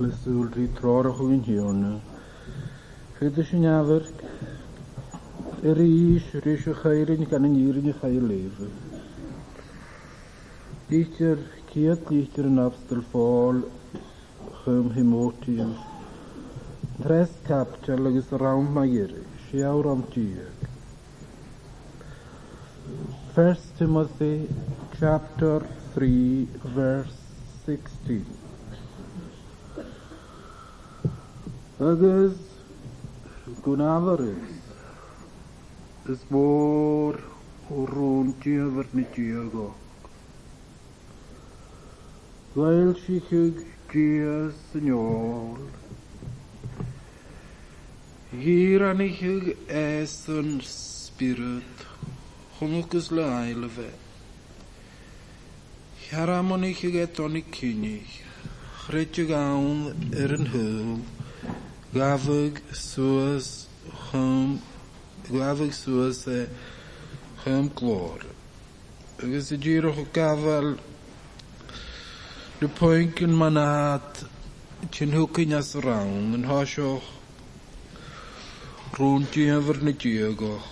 Lysd yw'r rhi trar o'ch o'n hiwn. Chyd ys yn iafer, yr is, yr is o'ch yn gan yn irin i'ch leif. Dichter, kiet dichter yn afstel ffôl, chym himotius. Dres captel agos rawn mair, e awr am diag. First Timothy chapter 3 verse 16. Agus gwnafarys. Ys môr o rôn diafr ni diago. Lael si chyg dias yn ôl. Gyr an i chyg es yn spirit. Hwnnwg ys le ail y fe. Hiaram o'n i chyg eto ni cynnig. Chretig awn er yn hyl. Gravig swys chum, gravig swys e chum glor. Agus i ddiro o gafel dy pwynt yn manat Tyn hwc yn as rawn yn hosioch rŵn ti yn fyrna diagoch.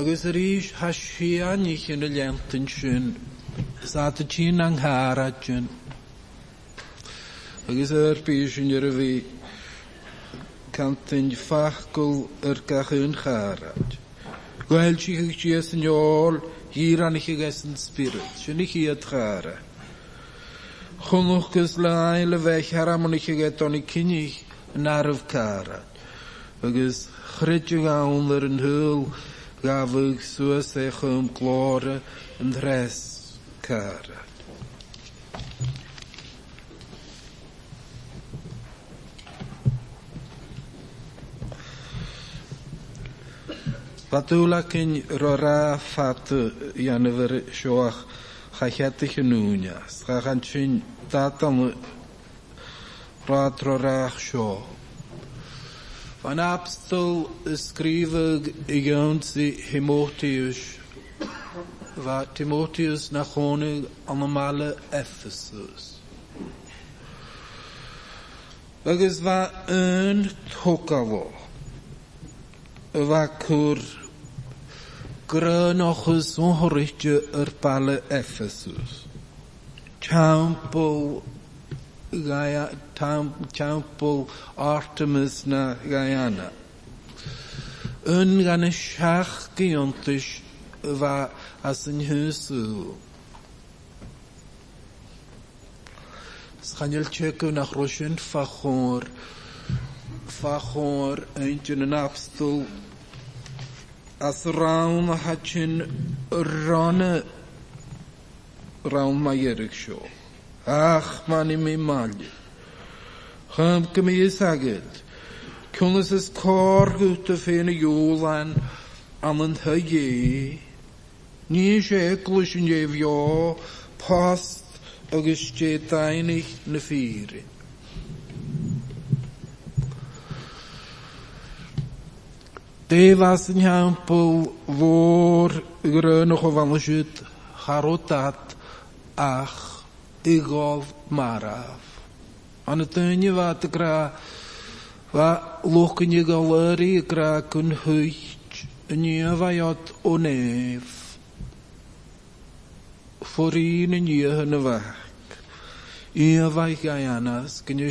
Agus yr eich hasian i'ch yn y lentyn sy'n sa dy chi'n angharad sy'n agus yr bys yn yr a cantyn ffachgol yr gach yn charad. Gwael chi hych chi as yn ôl hir an ich gas yn spirit, sy'n ich i adchara. Chwnnwch gys lael y fech haram o'n ich gat o'n i cynig yn arf charad. Agus chryd yw gawn yr yn hyl, gafwg swas eich ym glora yn dres charad. Patula kin rora fat janver shoach khachet khnunya. Strahan chin tatam ratrora sho. Van apstel skrive igonsi himotius va timotius nachone anomale ephesus. Agus va un tokavo. Va kur granos onrige ertale Efesus. Temple Gaia, tam, temple Artemis na Gaiana. Yn gan y siach gyntys fa as yn hysw. Sganil tjekw na chrosyn fachor, fachor ein jyn yn apstol از Raum hat sin ranne Raum maierig seo. Ach man i mi malje. Chym gymi i saged. Cwnnys ys cor gwt y ffein y iwlan am yn hygi. Ni eisiau eglwys yn jefio post agos jedain eich na Det var po hjem på vår grønne hovandeskytt, ach i gav marav. Han er tenge hva til kra, hva lukken i galeri i kra kun høyt, nye hva jat og nev. For en nye henne i hva i gajanas, kan jeg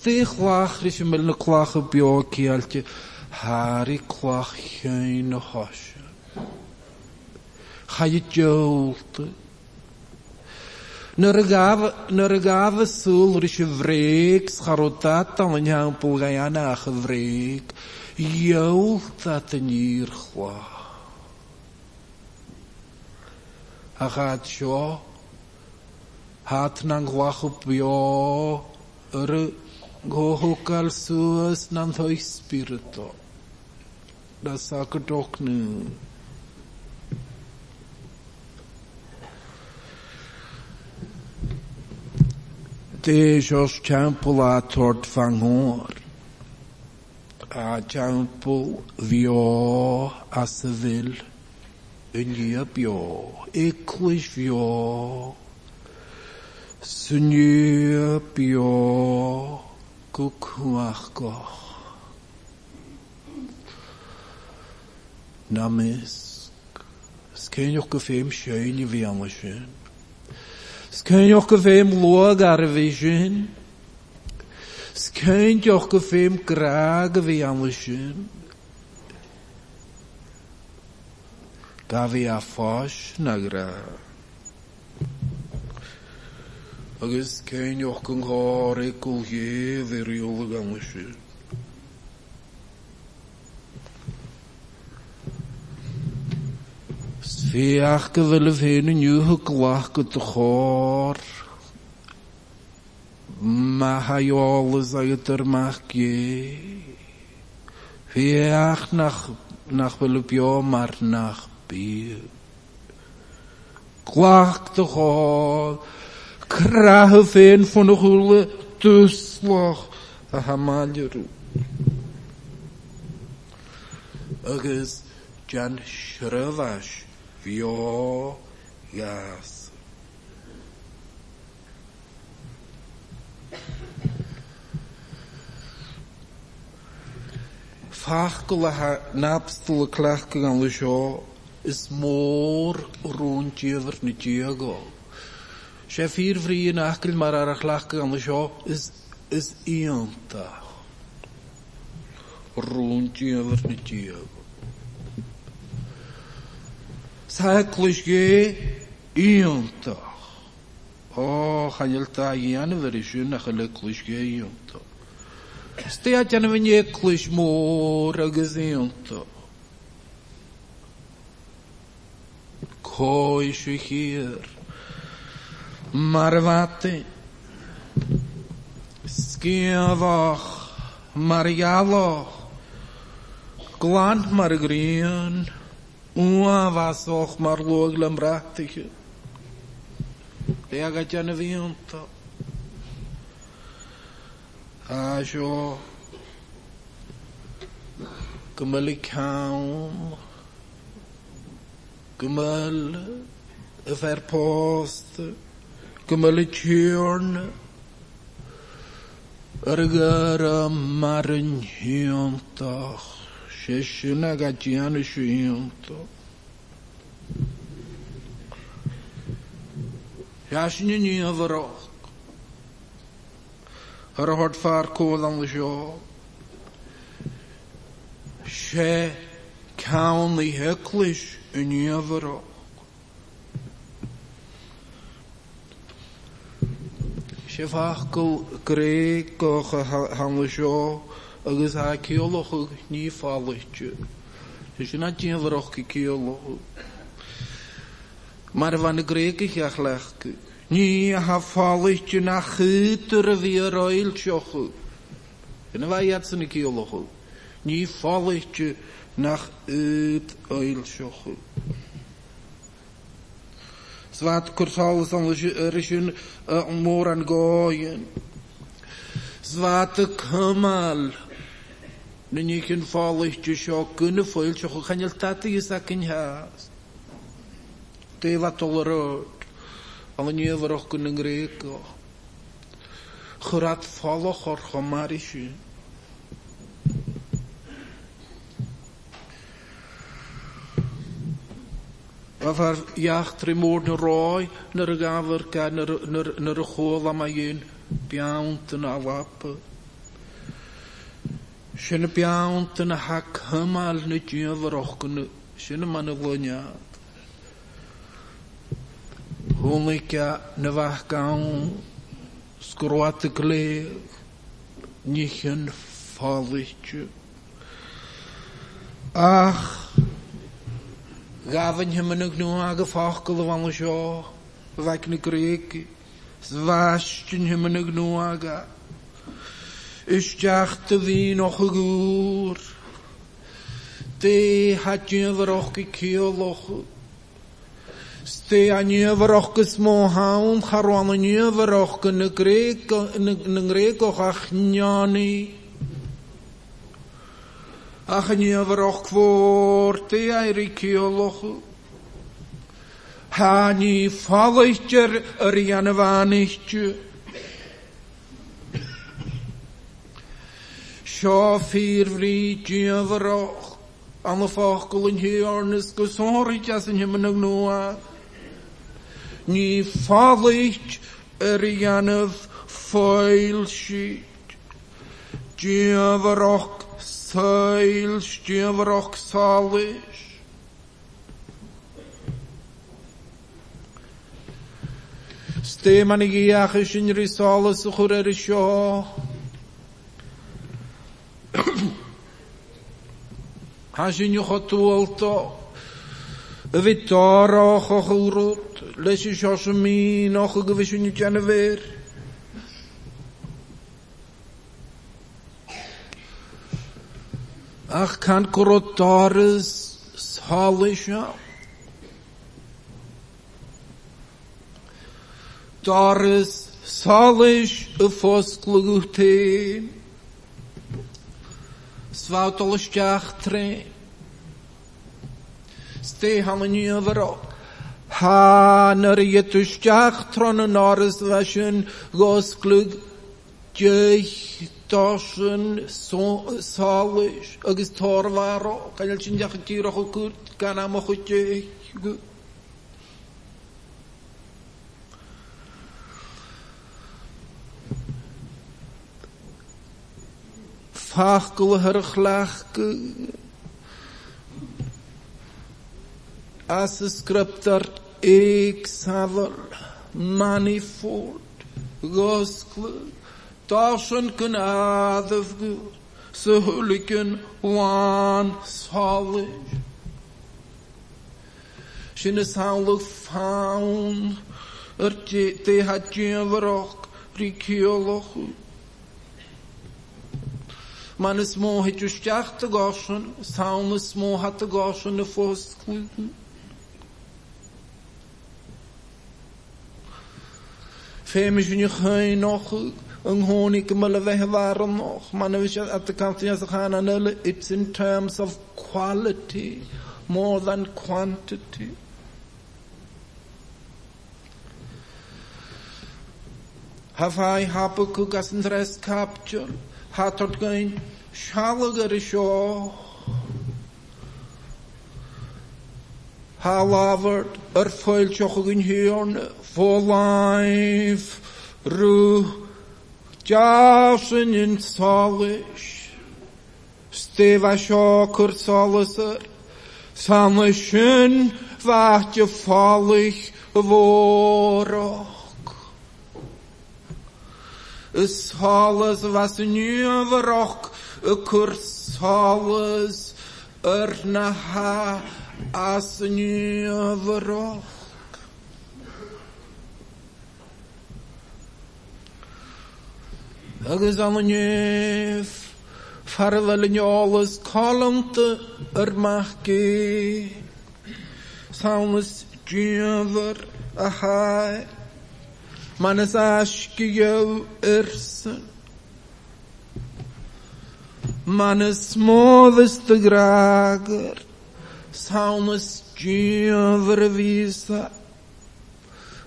Stichwachrische melkwache bjorkjaltje, hari kwachjene hasje. Ga je jolte. Nergave nou nou sulrische wreek, scharotat dan een jampel gajana gewreek. Jolte en hier kwach. gaat zo, haat nang wach op jou, Gohokals suas nantho espirito. Da saket ook champo la a tort fangor. A tempel vio a sevil. Unyep jo. Eklish vio. Sunyep קוק רוח גוך. Namisk. Es kann auch gefehm schön wie am schön. Es kann auch gefehm logar wie schön. Es kann auch gefehm krag wie am schön. Gavi a fosh na grag. agus céin ochgan gáir cúhé bhéíola ganisi. Sfeach go bhfuil a bhéna nniutha ghlach go do chóir mahaolalas agad ar mach gé. Feach nach, nach bhfuil a beo mar nach bí. Gwach do chóir Crahodd e'n ffwnwch o'r dyslach a hamal Agus jan sryfas vio yas. gas. Fach gwla ha nabstl y clach is môr rŵn diodd Sé fír bhríon acail mar ar a is is íanta. Rúntí a bhar na tíab. Sáclis gé íanta. Ó, chanilta a gíana bhar i sin a chalaclis gé íanta. Stéat jana vinn ég Marvati, Skiavoch, Marialo, Glant Margrian, Uavasoch Marlog Lambratiche, Leagatiane Vinto, Ajo, Gumalikam, Kumal, Verpost, Gumal, Kemalichiorn Argara Maranhinta Sheshinagatiano Shinto Jasninin Varok Har hört farkolan jag She Kaunli Heklish Univara Sefach go gré go hanla seo agus a ceolachu ní fálaiste. Is na tíanhharach go ceolachu. Mar bhana gréice cheach lecha. Ní a ha fálaiste na chutar a bhí roiil seochu. Ina bhah iad sanna ceolachu. Ní fálaiste nach ut oil seochu moran goyen. Сват курсал сан решен моран гоен. Сват камал. Нынихин фалых чешо кыны фойл чохо ханил таты исакин хас. Ты ватолорот. Алыне варох Khurat falo Хырат фалох орхомаришин. Fafar iach tri môr na roi na y gafr gair na y chôl am ei un biawnt yn wap. Sy'n y biawnt yn hac hymal na diodd yr ochgyn sy'n y man y flwyniad. Hwn i ga na fach gawn sgrwad y gled nich yn ffolich. Ach, Gaven je me nog nu aan gefakkelen van de show. Wekken ik reken. Zwaasten je me nog nu aan ga. Is jachten wie nog een goer. Ste had je er ook een keer loch. Ste aan je er ook een smoo haun. Haar wanneer je er ook een reken, een reken, een reken, een reken, ach ni avroch i airikiolochu. Ha ni falaitjer rianavanishtju. Sio ffyr fri gyn avroch. An y ffocl yn hi ornys gysori jas yn hym yn Ni falait rianaf foil sheet. Gyn avroch Seilstje vroksalis. Steman i giach i in risolus y chwr er isio. Ha sy'n yw'ch o tŵlto. Y fitor o'ch o'ch wrwt. Les i Ach, cancorotores, sólixa, Tores, solis, Ste svautolasťachtre, stehalanjevro, ha, narietušťachtron, noris, vašen, gosklug, Gjej tashën son sallësh, agës tarë varo, ka njëllë që njëkë tira kë kërtë, ka në më kë gjej. Fahkëllë hërëkhlahkë, manifold, Dersen kun ærefgud, sehulken wan salig. Sinne salig faun, er det har djevrok, brikjolok. Man is mo het just jachte saun is mo hatte gorsen ne foskluten. Femish ni khay nokhug, Ang honig mala vehvaran och man är att det kan finnas stjärnan eller it's in terms of quality more than quantity. Have I capture? Hafai hapuku gasindres kaptur hatot gain shalagari shoh halavert erfoil chochugin hirn for life ruh Чашынын салыш, стева шокыр салысыр, самышын вахчы фалых ворок. Салыс васыню ворок, кыр салыс, ырнаха асыню ворок. agazalnye farvalinyolas kolomta ermahki salmas jiavar ahai manas ashkiyav irsin manas modas de gragar salmas jiavar visa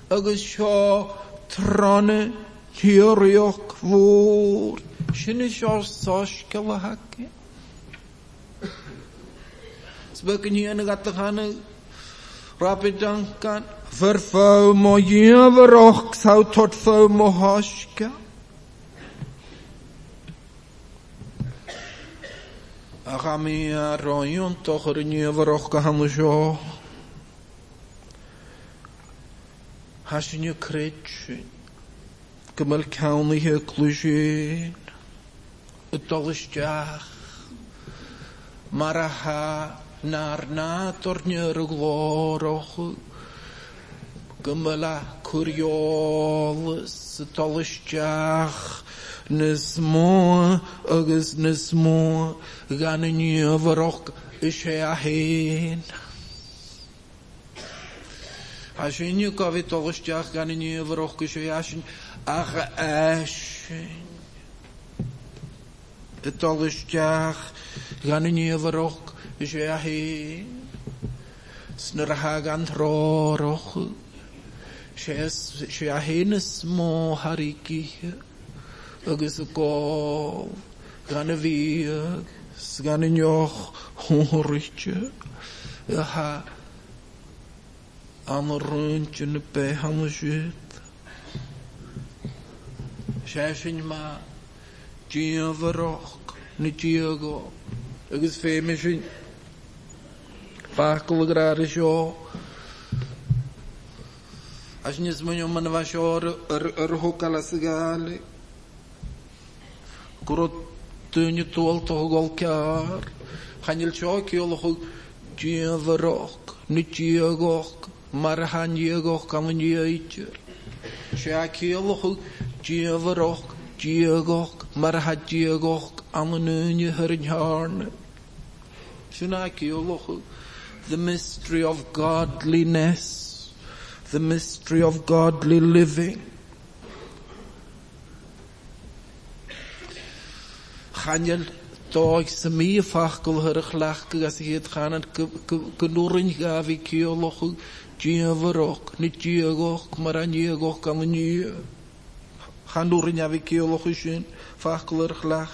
agasho trone Kyrjok vår. Kynnesjor soskala hakke. Spökenhjörne dankan. Rapidankan. Verfau mo jöverok sau tortfau mo haska. Agami royon tocher jöverok kahamusho. Hasnyu kretsyn. gymal cawn i hyr glwysyn, y dolys diach, mar a ha na'r nad o'r nyr y glor o'ch, gymal a cwriolus, y dolys diach, nes mô agus nes mô gan y nyfyr o'ch eisiau a hen. A sy'n ni'n gofyd o'r gan y ni'n fyrwch gysio i a sy'n... ageëschen. Het allesjaag gaan in je verrok, is je heen. Snurhaag aan trorog. Sje henes mo hariki. Agus go. Gaan weer. Gaan in joch. Hongerutje. Ja. Aan een rondje séisiinma díomhharách na diaagá agus féimi sin facail aráir seo as níos muú man bha seir ar thucail sa gáala gur dúine túalta thugáil cear chail seo ceola chu díomhharách na diaagách mar a haíagách gan an díidir sé ceola chu Dieverok, diegok, marhat diegok, amanunye herinjarne. Shunaki yoloh The mystery of godliness. The mystery of godly living. Chanjel, dóid sami mí fachgol hyrach lachg gas i hyd chan an gynwryn gaf i ciolochw diafarog, ni diagoch, mar a niagoch gan y хандурын явики олох үшін фақлыр хлақ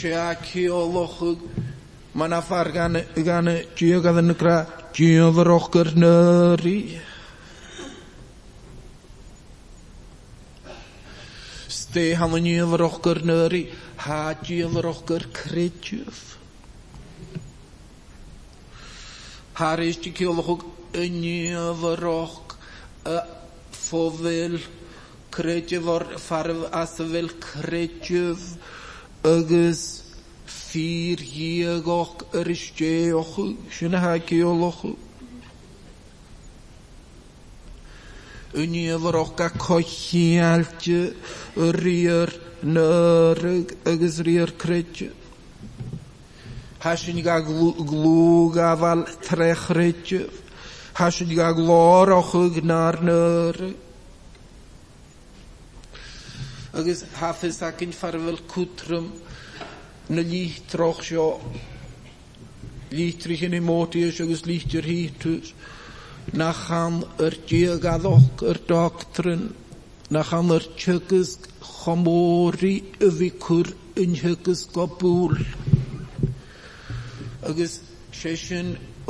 шеаки олох манафар ганы ганы Ste гадын кра чиё врох кырнери сте халыни врох кырнери хачи врох кыр кречев Harishti kiolog yn i fofel kretyf or farv asvel kretyf agus fyr yn i efo'r o'ch a cochialtje rhyr nyrig agus rhyr Hasyn i gael glwg afal trech kretyf hasgiga glor gynnar nyr. agus ac yn ffarfel cwtrym na lí troch seo lítrich in imótiis agus lítir hítus na chan yr diag adoch yr doctrin na chan yr ar chomori y ficwr yn hygus gobwl agus sesin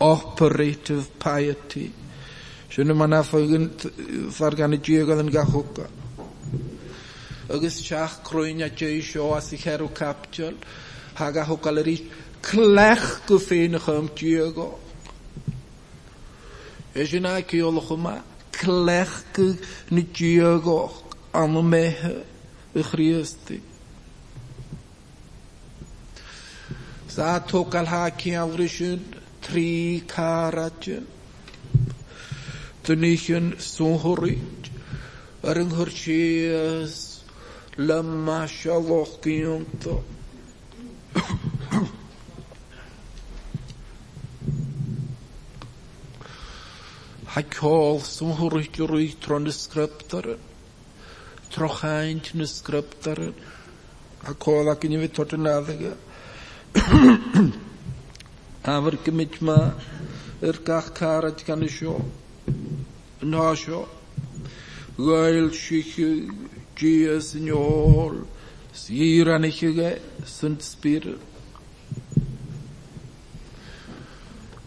operative piety. Sio'n yma Siwna mana ffargan y diog oedd yn gachwga. Ygys siach crwyn a jay sio a si cherw capsiol. Ha a hwgal yr clech gyffein ych am diog o. Ys yna i olwch yma, clech gyffein y diog o am y mehe y chriasti. Sa tokal ha kialrishun, tri caraj tunishin sunhurit arang hurchias lama shallah kiyonto Hakol sunhurit yuri tron scriptar trochaint na scriptar Hakol akini vi tortinadaga mit Avr kimitma irkak karat kanışo naşo gail şiki ciyes nyol siranişige sınspir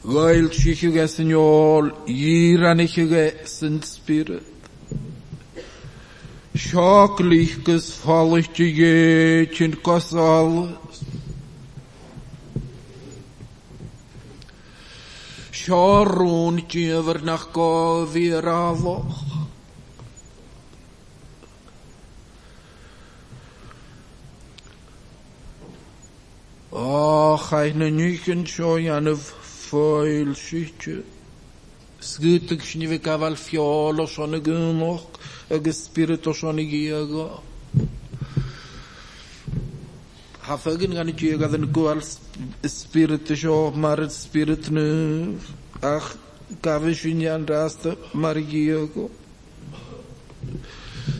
gail şiki gesnyol iranişige sınspir Şoklichkes fallichtige chinkosalit Чарун чевернахко вираво. Ах, айна нюхен чоянов фойл шичет. Sgwtig sni fe gafal ffiol o sion y gynnwch, ag ysbryd o sion i giag o. hafagin gan ichi gadan kual spirit sho mar spirit nu ach kave shinyan rast mar giyo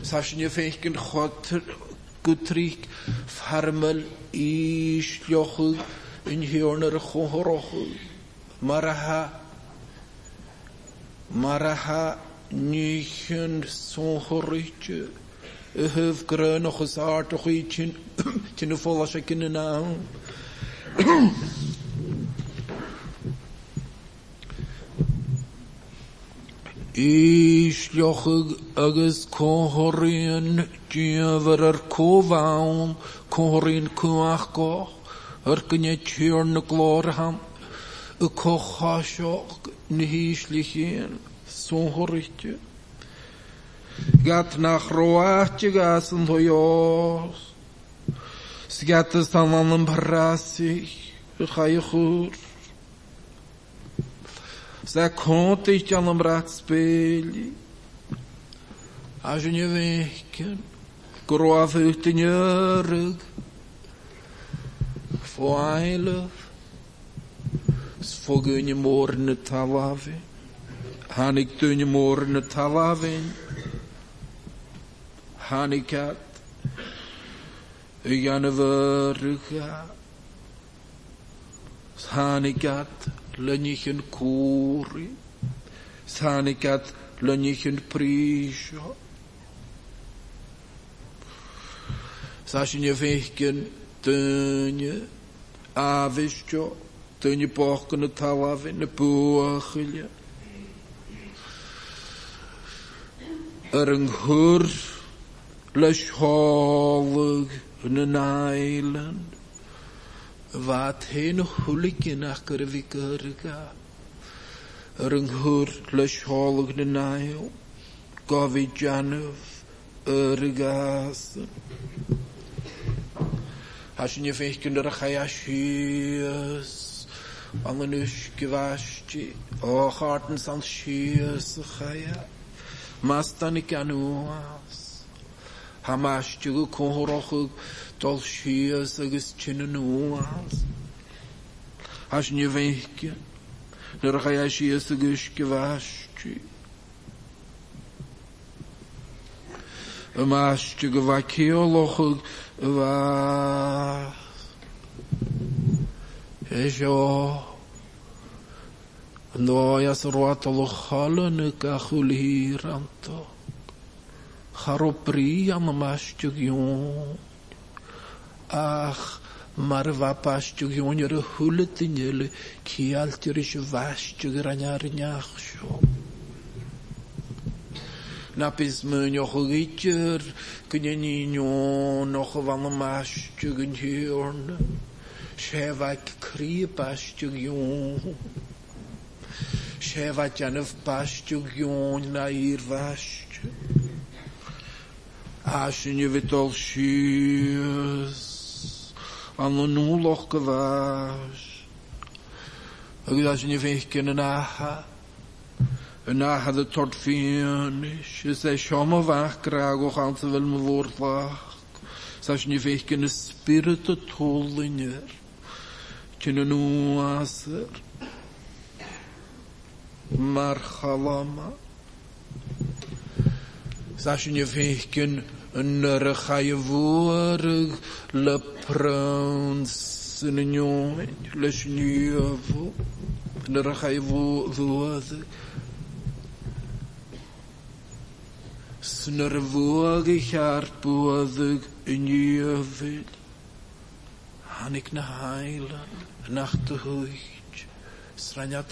sa shinyo fehken khot gutrik farmel ish in hierner khohroch maraha maraha nichen sonhorich hyf grön o hos o och tyn till nu får sig kunna nå Ísljóchug agos cóhorín djöfur ar cofawn cóhorín cwach go ar gynnau tîr na ham y cóchásjóch nihíslíchín, sóhorítiu. Sgat nach roach chigasen hoyos. Sgat sanlanın barasi. Hayhur. Zé conta e te alambrar espelho. A junha veiken. Groava eu tenhörg. Foailöf. Sfogunje morne talave. Hanik dunje morne talave. y hanikat yanverga hanikat lenichen kuri hanikat lenichen prisho Sashinje vechken tönje boch yn y talavin ne buachilje Er yr ynghwrs an Island. Wat heen hulikin akker vi kurka. Rung in an Island. Gavi janov ergasen. Hashin je fechkin der chayashis. Angen is gewascht, o harten san schiers chaya. Mastan anuas. همه اشتگو کنه رو خود تلشی شیعه سگست چنه نوه هست هاش نیوهی کن نرخیه شیعه سگست که وشتی همه اشتگو وکیه رو خود رانتو Хароприя мамаштюгион. Ах, Marva pastjugion jöre hulletin jöle kialt jöre sjuvastjugranjarnjachsjom. na pismu nog gitjer kunnen nino nog van de maastjugen hörn Sjevak krypastjugion Sjevak janov pastjugion na irvastjugion Ашине витолшиус. Анло нулох кваш. Агдашине вейкен наха. Naha dy torfion is is e siom o fach graag o chant fel my fwr ddach. Sa'n e ni fech gen y spirit o toliner. Cyn yn nhw asyr. Mar chalama. Sa'n e ni fech Nerg ga je vorig, le prins, nignon, le snuivo. Nerg ga je vorig. Sner vorig haar boedig, nieuwil. Hanik na heilen, nacht de hoog. Sranjat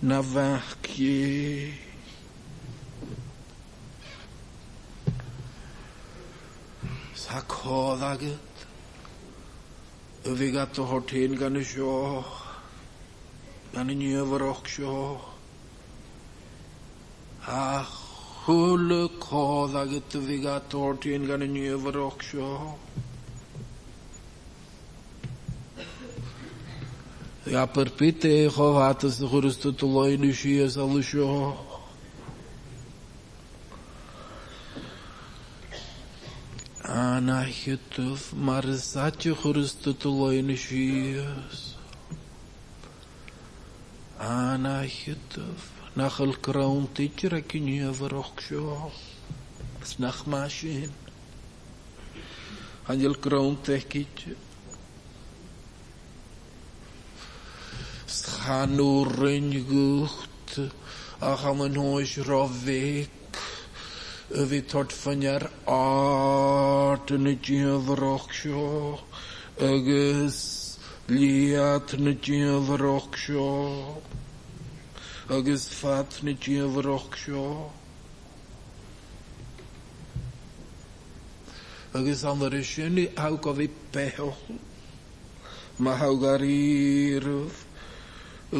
När att navarqué. Sakholaget övigato horten ganesho ganinjövaroksho ha hulle kodaget övigato horten ganinjövaroksho Iapăr pite, hovată să hărăstătuloi lășie să lășio. Anahituf marsace hărăstătuloi lășie. Anahituf. נחל קראום תיצ'ר הקיניה ורוכשו. Angel Crown Techic hanwryn gwcht a cham yn hwys rofig y fi tortfyn ffynia'r art yn y gyfroch sio agos liat yn y gyfroch sio agos ffat yn y rocsio gyfroch sio agus an bhar sin há go bhí peho má i garíh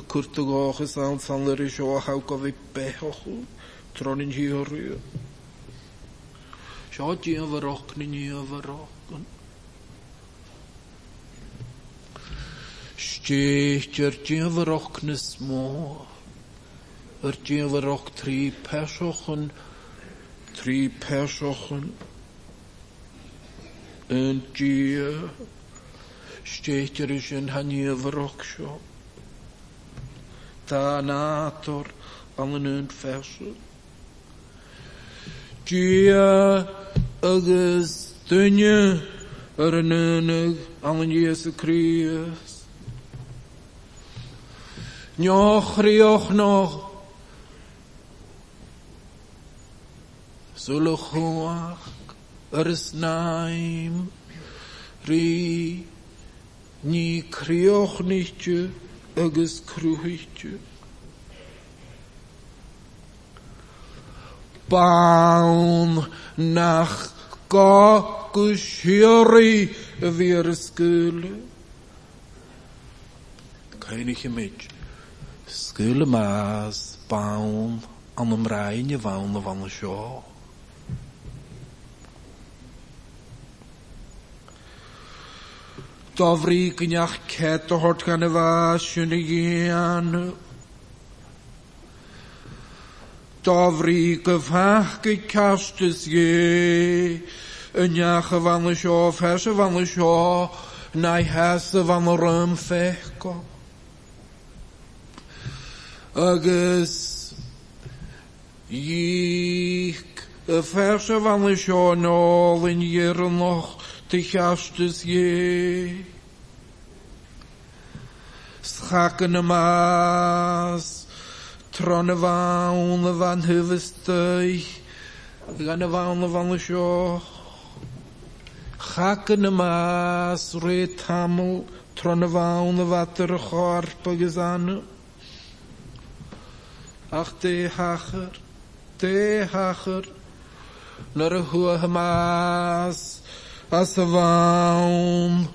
kurtugoch san sanleri sho hau kovi pehohu tronin hi di sho ti avarok ni ni roch Stich tjertjen veroknes mo Ertjen roch tri persochen tri persochen en die Stich tjertjen hanje roch shop Thanator alle versu versen. Gia ages dunje renunig alle Jezus Christus. Njoch rioch nog. Zulu chuach er is naim. Ri ni krioch nietje. ögus kruhytju. Baun nach ga kushyri vir skule. Keine chemich. Skule mas baun anum reine vaun vaun shoh. Dofrígnach cetohort gan y fasiwn i gian. Dofrí gyfach gy castus ie. Ynach y fan lysio, ffes y fan lysio, na i hes y fan yr Agus ich y ffes y fan lysio nôl yn Dich hast es je. Schakene maas. Tronne waunle van huvestei. Ganne waunle van de sjoch. Chakene maas. Reet hamel. Tronne waunle water garpe gezanne. Ach te hacher. Te hacher. Naar een hoge maas. Aswam.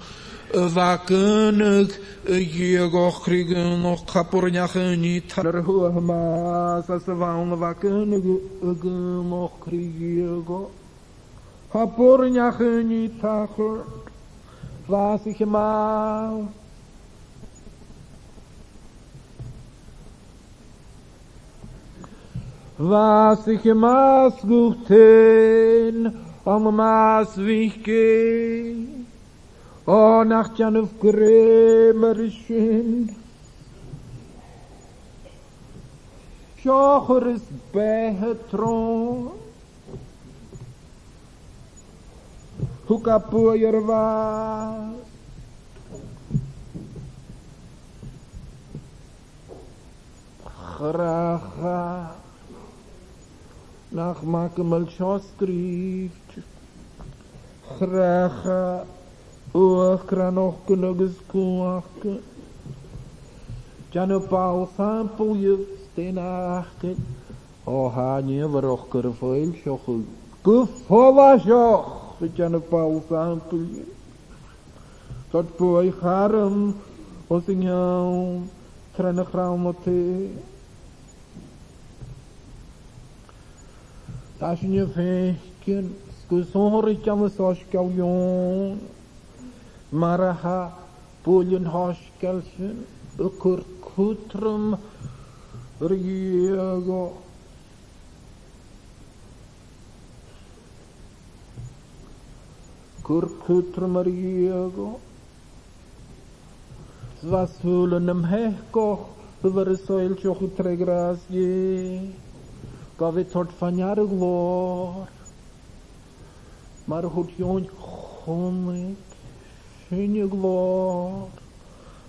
Wakenig, Jegor kriegen nog kapornjagen niet. Erhuahmaas, Aswam, wakenig, nog kriegen. Kapornjagen niet, Tacher. Was ich mal. Was ich maß guchten, om geh, o nachtjan of kremerischen. Sjocher is bij het troon. Hoe kapoeier was. Graag. Nachmakemal Schostrift. Graag eh, ook nog kunnen geskuaken. Janopal sampelje stenaken. O oh, hanje verokker veel schokken. Kufola schoch. Janopal sampelje. Tot pooi garum. Osinjaan. Trennegraan matee. Taşını fehkin kusuricamız hoş gelyon. Maraha bulun hoş gelsin. Ökür kutrum riyego. Kur kutrum riyego. Zvasulenem hehkoh. Vyveresoil tregras tregrazgi. we Skovitort van jaren gloor. Maar goed jong, gewoon Sunje gloor.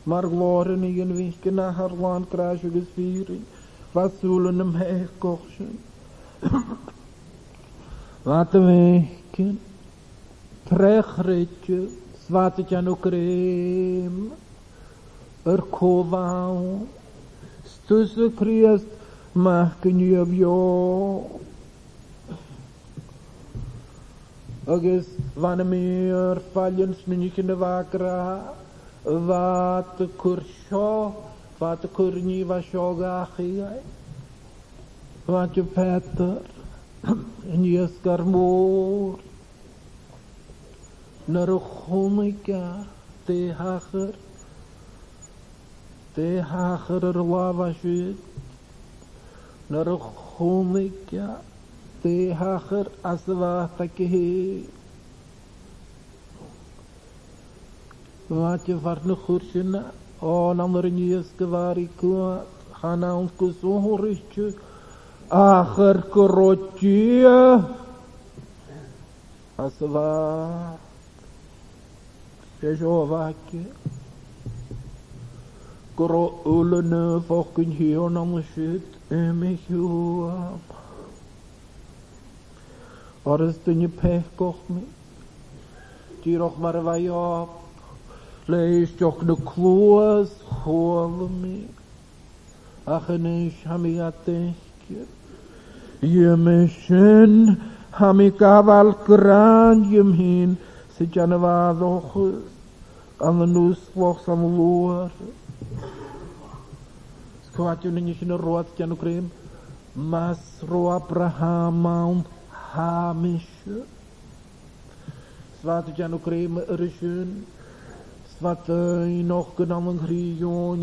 Maar gloren in een winkel naar haar land kruisje gespieren. Wat zullen hem herkochen? Wat een winkel. Trechritje. Zwatertje aan creme. Er kovaal. Stusse kriest. maken je op jou. Agus van meer faljens minnichen de wakra. Wat kursho, wat kurni was jogachi. Wat je petter, en je skarmoor. Naar een homika, te hager. Te hager er lava schiet. नरहोमिक्या तेहाहर असवाहकः Maatje varne gursjena, o namerinjeske varikua, hana onske zohorisje, ager korotje, aswa, jezovakje, koro ulene fokken hier namensje, yn mich ywam. Orys dyn i peth goch mi. Dirwch mar y fai op. Leis diolch na clwas chwal mi. Ach yn eis ham i adegir. Ym eisyn ham i gafal gran ym hyn sy'n janafadd ochus. Am y nŵs am lwyr. kwaadje nu niet naar roet hamish. Zwaat je nu ukrim erisun, zwaat je eh, nog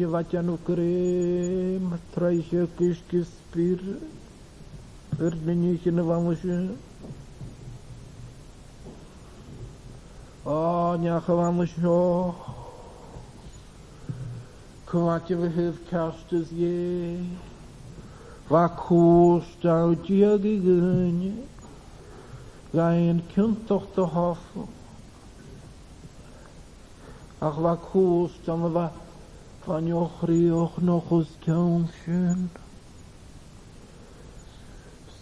wat je nu ukrim, traisje kiske spier, er niet ah, niet Квакева Хевкаштезье, Вакушта Утьягигыне, Sein Kind doch der Hoffnung. Ach, war kurz, dann war von Jochri auch noch aus Kölnchen.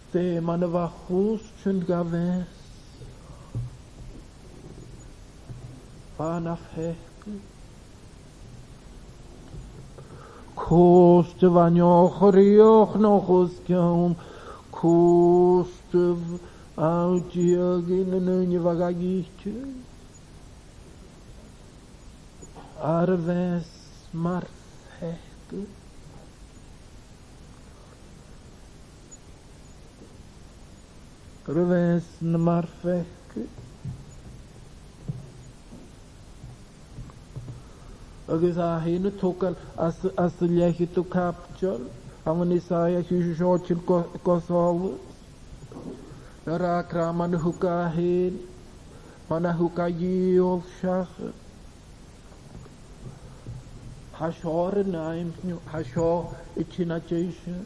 Ste, man war kurz, schön gavest. War nach Heckel. Kusztywanio chorioch no chuskią, kusztyw autiogin nie wagagichty. Arves marfehtu. Arves marfehtu. Gezahini tokan as asilyahi to kapchol. Amanisaya hishochil kosovus. Rakraman hukahin. Manahukayi of shachet. Hashor naim hashor ichinacheisha.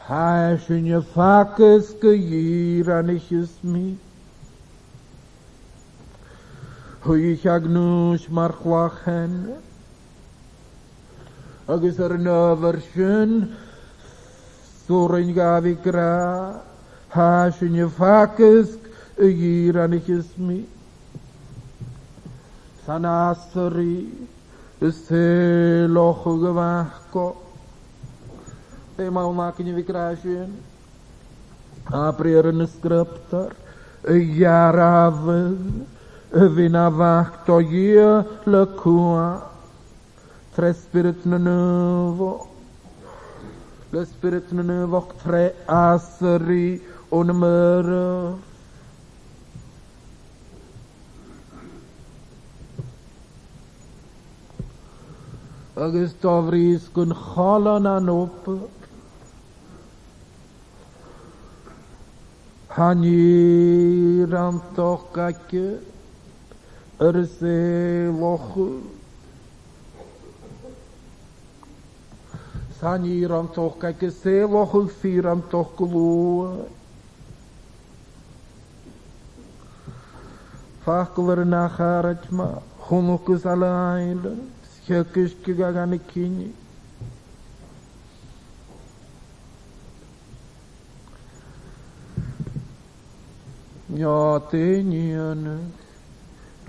Hashunya fakis ke yiranishis mi. Hyagnush marchwachen. Agus ar nöfer sin, Súrin gafi gra, Hásin i fakysg, y gyr anichismi. San asri, Ysy loch o gyfachgo. Fe mawn ac yn i fi grasin. A brer yn y sgryptar, Y iarafydd. vinavaktoje lacua tre spirit nuovo le spirit nuovo tre asri onmer August avris kun halanan upp Han ger antakake Erzeloch. Sanirem toch kijk eens loch firem toch kloe. Faklar naharatma, hunukuz alayla, skyakish kigagani kini. Ja, tenjene.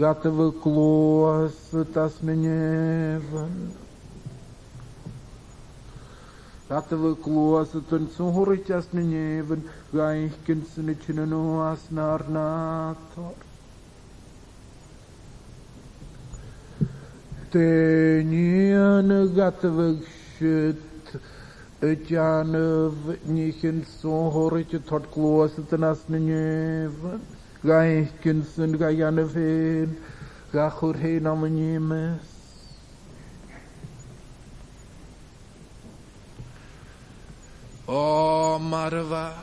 пятого класса тасменева. Пятого класса танцугуры тасменева, гайхкин сынычинену аснарнатор. Теньян гатвых щит, Тянов нихин согоры тот класса тасменева. Rijkensen Rajaneveen, Rachorheen Amenyemes. O Marwa,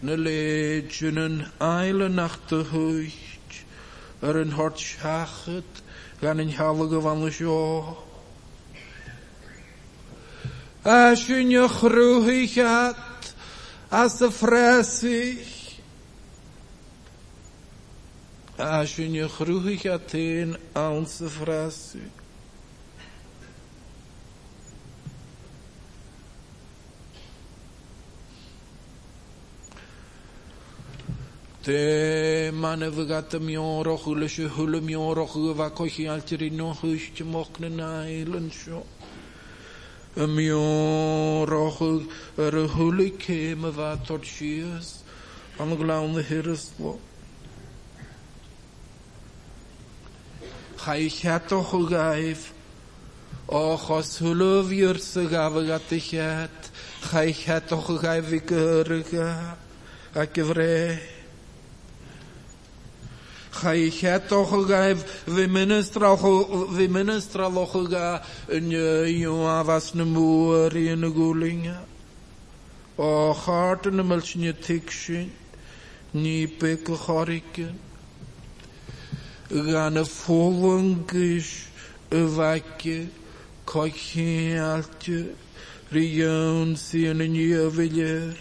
ne leedje een eilenachtigheid, er een hart schaget, gaan een halge van de Als je je als de acho que tem a frase. Temanevgat miorach ulesh hul miorach vakochi alteri nohush chmokne nailen sho. Miorach rehulik kem vatot shias. Anglaun the hirslo. Chaichat och gaif. Och os hulov yurtsaga vagatechat. Chaichat och gaif vikurga. Akevre. Chaichat och gaif viministra viministra lochga. Njuan vas nemuar in gulinga. Och harten melchnje tikshin. Ni pekel chorikken. gana folangis, vaca, coquinhate, rião, cianinha, velher.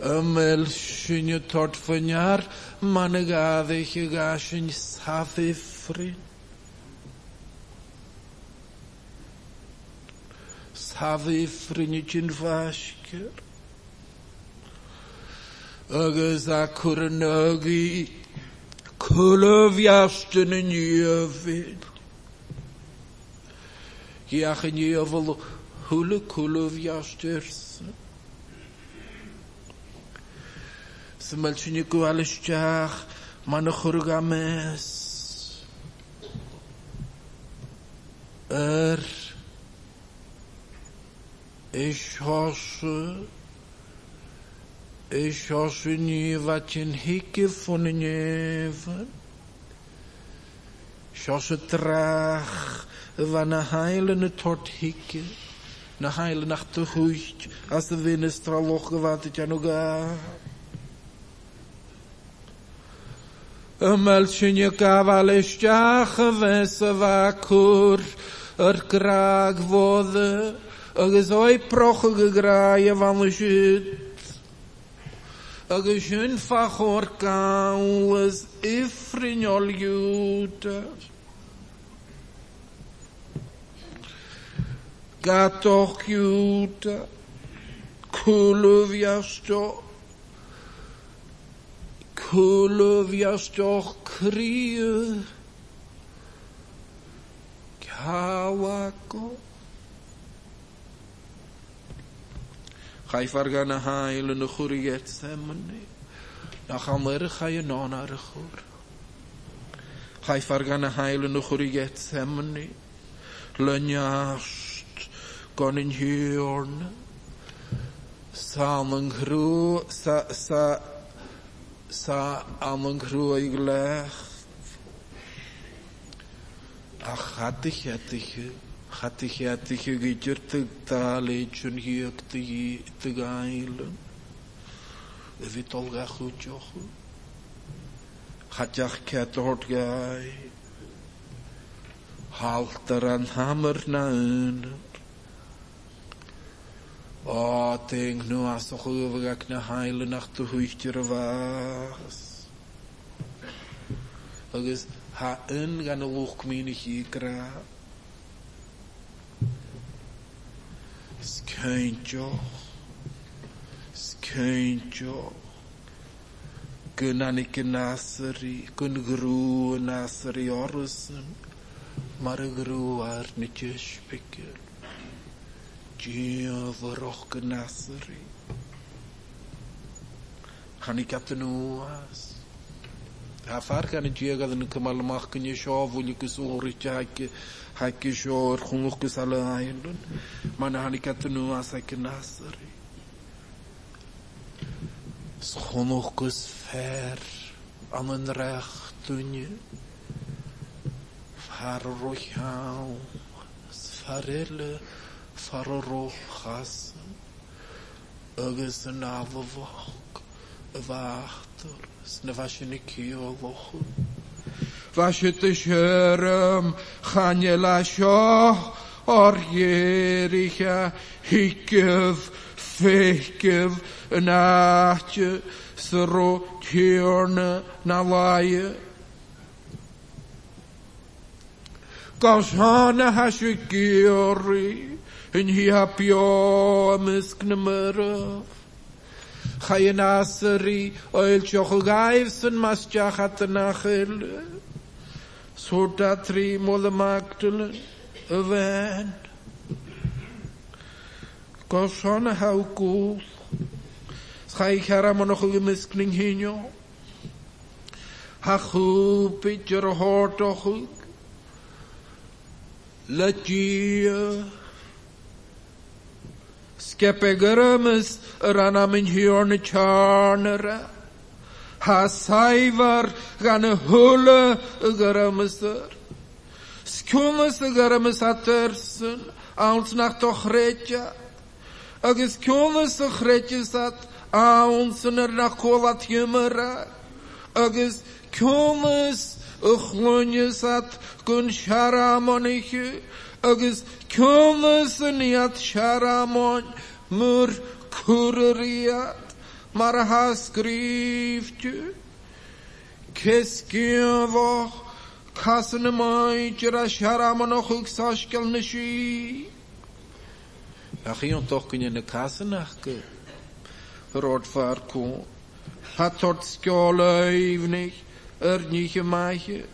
Amel shinja tort fanjar, manegade higashin safifrin. Safifrin i chin vashker. agus a Agaza Kuranagi Kulovyastan and Yavin Yachin Yaval Hula Kulovyasters Smalchiniku Alishach Manachurgames Er Ich hoffe, Σώσουνι βατσιν και φωνινιεύαν. Σώσε τραχ van een heilende tort hikke. Een heile nacht te goed, als de wind is traloch gewant het janoga. Een melchin je kavale stjache wesse wakur, er er is oi proche gegraaien van de Ag hun fachor gaules ifrin ol judas. Gatoch juda. Kulöv jastoch. Kulöv jastoch krie. Kawakot. Gaifar gan a hael yn y chwr i gert ddim yn ni. Na cham ych a yn on ar y chwr. Gaifar gan a hael yn y chwr i gert ddim yn ni. gan yn hiorn. Sal yn grw, sa, sa, sa am yn grw o'i glech. A chadig edrych. Hattige, hattige, gejurtig, tale, junior, tigi, tegailen. Het is al ga goed, joh. Hatjach, ket, hort, gai. Halt er aan hamer naun. O, denk nu als nog overgak naar heilen, nach de huichter was. Agus, ha, een, gaan de lucht, Kein Kein Gunanike naseri kun gru Nasari orusen, maar gru arnitje spikken. Gio verrokke Nasari. Hanikatunuas. Hafar kan het jeugd en kamalmach kun je schavulikus so hakken. خاکی شور خونوخ که ساله هایندون منه هنگه تنوه فر ها سری فر که امن فر روش فر روخ خاس اگه سنه ها وقت وفق سنه وشنکی te šerem chanela şoh or yerike hikkiv fehkiv nahçı sıru tiyörnü nalayı. Kavşana haşı giyori yapıyor misknımırı. Chayna asri oil chochu gaivsen mas chachat nachel. Sota tri modd y magdylen y fen. Goson a haw gwth. Chai chara monoch o gymysg ni'n hynio. Ha chwbyd yr hord ochwg. Le gyr. Sgepeg yr ymys yr anam yn hyrn y charn yr ymys. syver gane hulle garamızdır. Skumısı garamız atırsın. Auns nach toch recha. Agus kumısı hreçis at. Auns nach kolat yımıra. Agus kumısı uchlunis at gun sharamonichu. Agus kumısı niyat sharamon. Mur kururiat. marha skrift keskinvoq kasını mayçıra şaramını hüksaş gelnişi. Ahiyon tokkinini kasın ahkı. Rot farku. Hatort skjolöivnik örnike mahi.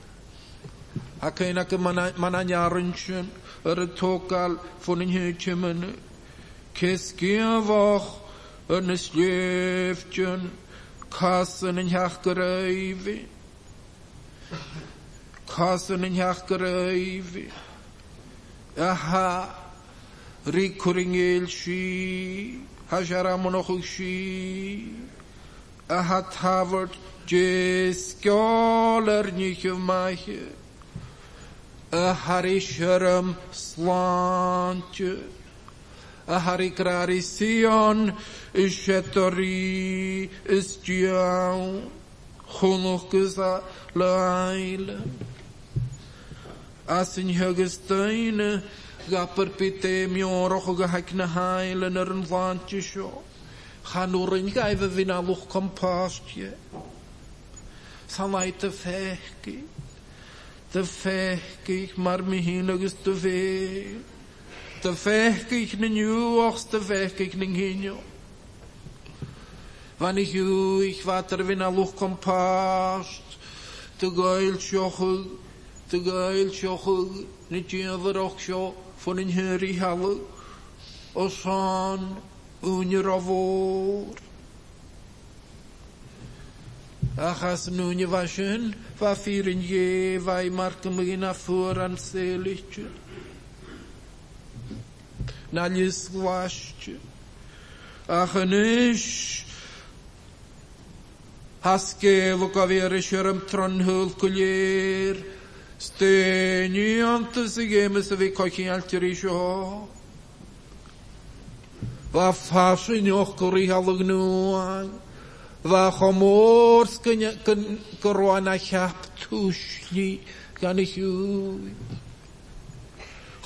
Hakaynak mana yarınçın. Örük tokal funun hükümünü. Keskinvoq Ernest Jefferson kasının hakkırayvi kasının hakkırayvi aha rikuring elşi haşaramın okuşi aha tavır ceskolar nikimahı aha rişerim slantı a Hari Krari Sion, Shetori Istiau, Chunuch Gysa Lail. A Sin Hygystein, Gapr Pite Mion Roch Oga Haik Nahail yn yr ynfant i sio. Chan o'r un gai fe fi'n alwch compost ie. Sa'n lai dy ffegi. Dy ffegi, mar mi hun agos dy fe. Dy fech ich na niw och dy fech ich ning hinio. Wann ich u ich water win a luch kompast. Dy gael siochug, dy gael siochug, ni tiadar och sio fon in hyri halu. Os han unir avor. Achas nun i fasyn, fa ffyrin ie, fa i marcymlyn a ffwr an selichyn. na lisvlašče. Ach, nyš, haske lukavere širam tronhul kulir, steni anta zigeme se vikoki altiri šo. Va faši njoh kuri halugnuan, va homors kruana hjap tušli, kani hjuj.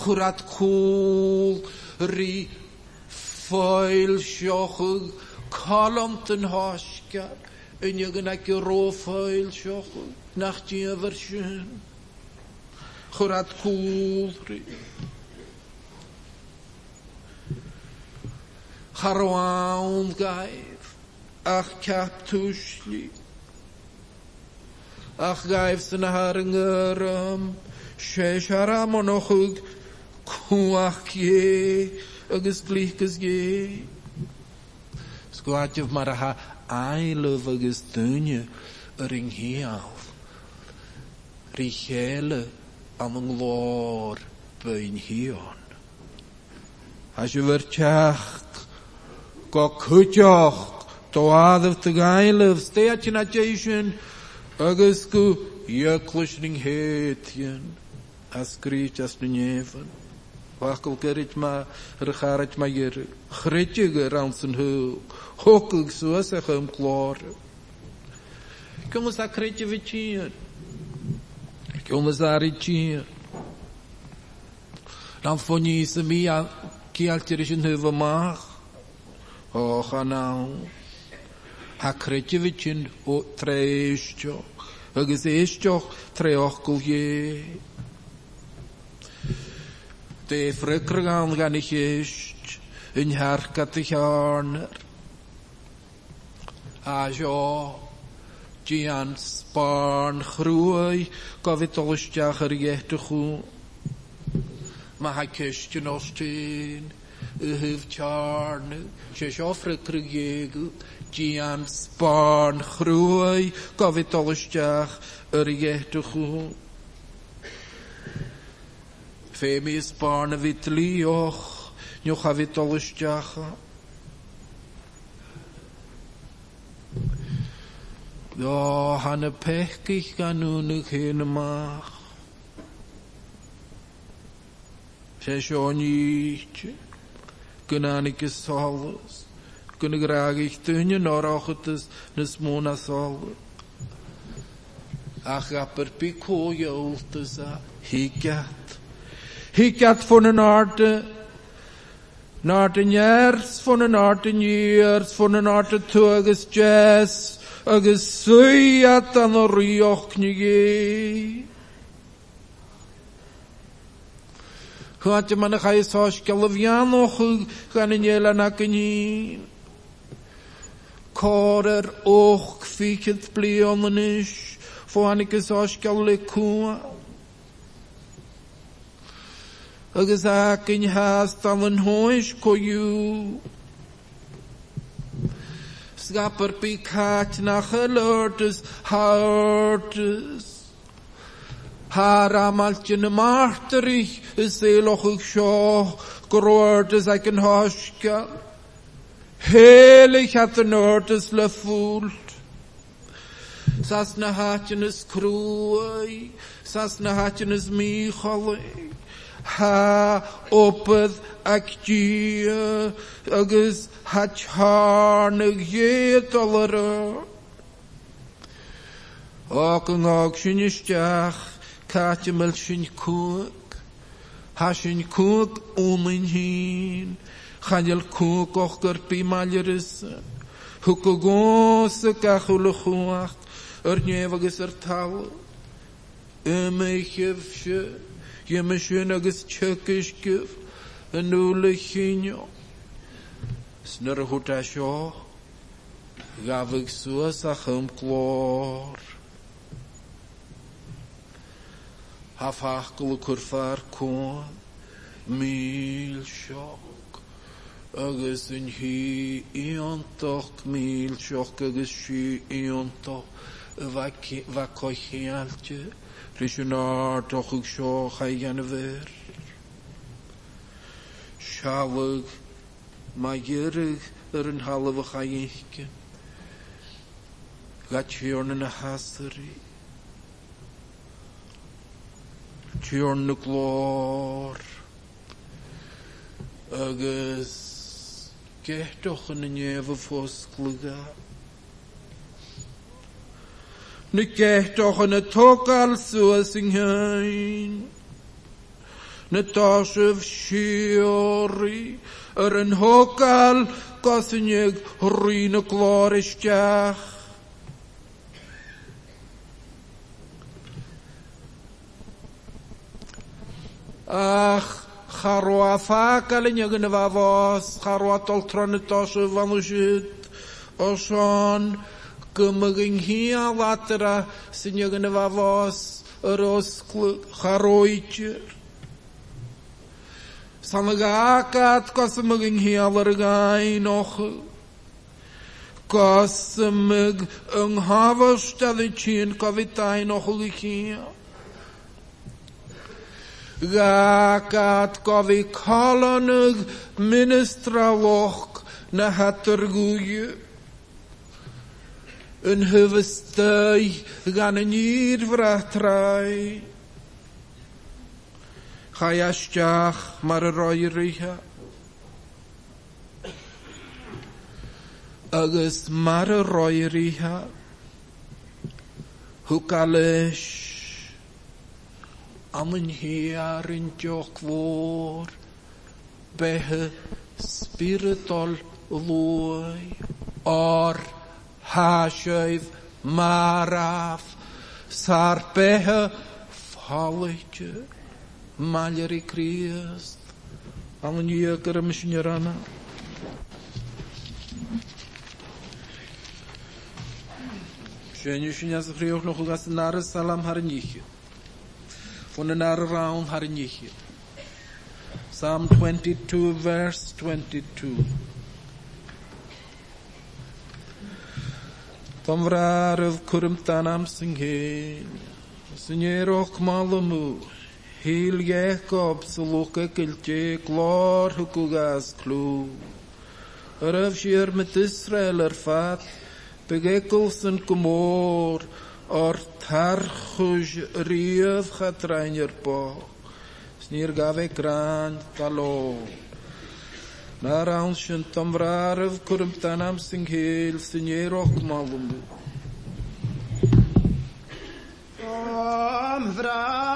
Hurat kul, hurat kul, rí fáil yn hosga yn yw gynna gan ro go rófáil nach ti a fyrsyn chwrad Chorad cúlrí. charwawn gaif ach cap túslí. Ach gaif sy'n har yn gyrym, sé siaram kuach ye agus glich gus ye skuat yo maraha ai love agus dunye ring he al richele am lor bein hion as you were chach go kuchoch to ad of the guy love stay at in ajation agus ku ye klishning hetien as kreet as nu nevan wakkel gerit ma regaret ma yer gretje geransen hu hokkel so que hem klor Como sa que é Como sa ritinha? Dan vond je ze que kialtir is een heuwe maag. Och a Ha kretje vetin o treestjoch. que eestjoch treoch kulje. de frykrig an gan ich ist, in herkat ich arner. A jo, gian sbarn chrwy, gofyd olysdiach ar ietych hwn. Mae ha cystion os tyn, y hyf tiarn, sys ofre crygegl, gian sbarn chrwy, gofyd olysdiach ar ietych hwn. فیمی از برنوی تلی اوخ نوخاوی تلوشتی اخا یا هنه په که اشکنونی که نماخ شنشونی ایچه کنانیک سالس کنگره اگه اشتنی نراختست نسمونه سالس Hikat von den Arten, Nach den Jers von den Arten Jers von den Arten Tuges Jess, Agus Suyat an der Rioch Knigi. Hat ihr meine Geis Hosch Kalavian noch gane Jela Nakini. Korer och fiket blionnisch, vor anikes Hosch Kalikua. Kalikua. agus Ögazakiny hastalan hoish koyu. Skapar pikat nach alertes hartes. Haramalchen marterich is eloch scho groertes ek en hoska. Helig hat den örtes lefult. Sasna hatjen is kroei, sasna hatjen is ha opeth ac gia agus hach harnig yetalara. Ac yn og sy'n ysdiach, cati mel sy'n cwg, ha sy'n cwg unin hyn, chanel cwg o'ch gyrbi malyrys, hwg o gos y gachwl y chwach, yr nef agus yr tal, ymwch yfsio, hjemmekynagestjekishkif enulechinyo snerhutasho gaviksua sahim klor hafaklu kurfar kon milshok agus in hi iontok milshok agus shi iontok vakohialte va Пришинар Тохукшо Хайянавер Шалык Магирых Рынхалова Хайяхке Гачьорна Нахасари Чьорна Клор Агас Кехтохана Нева Фосклыгат Nid Nige doch ne Nid dos singhain. siori yr yn hogal en hokal y glor klarishkach. Ach, charwa gael yn ygyn y fafos, charwa doltron y dos y fanwysyd, os o'n... Камагынхи Аллатра, Синегана Вавос, Роскл Харойчер. Самагаакат Косамагынхи Аларгай Нохл. Kosamig yn hafas tadichin kovitain ochulichia. Gakat kovi kolonig ministra loch na hatarguyu. yn hyfystau gan y nid fratrau. Chai asdiach mar yr oer Agus mar yr oer eiha. Hwcalys am yn ar yn diolch fôr behe spiritol ddwy o'r hashoiv maraf sarpeha folike malery kriest alnie kermishnerana Schönischen Jahr früh auch noch Salam Harnichi. Von der Nare Raum Psalm 22, verse 22. tam vrar v kurm tanam singe senyer ok malamu hil ye kop suluke kilche klor hukugas klu rav shir mit israel erfat begekul sun kumor or tar khuj riyav khatrayner po snir gave kran talo Naran shun tamrarav kurum tanam singhil sinye rohmalum. Om vram.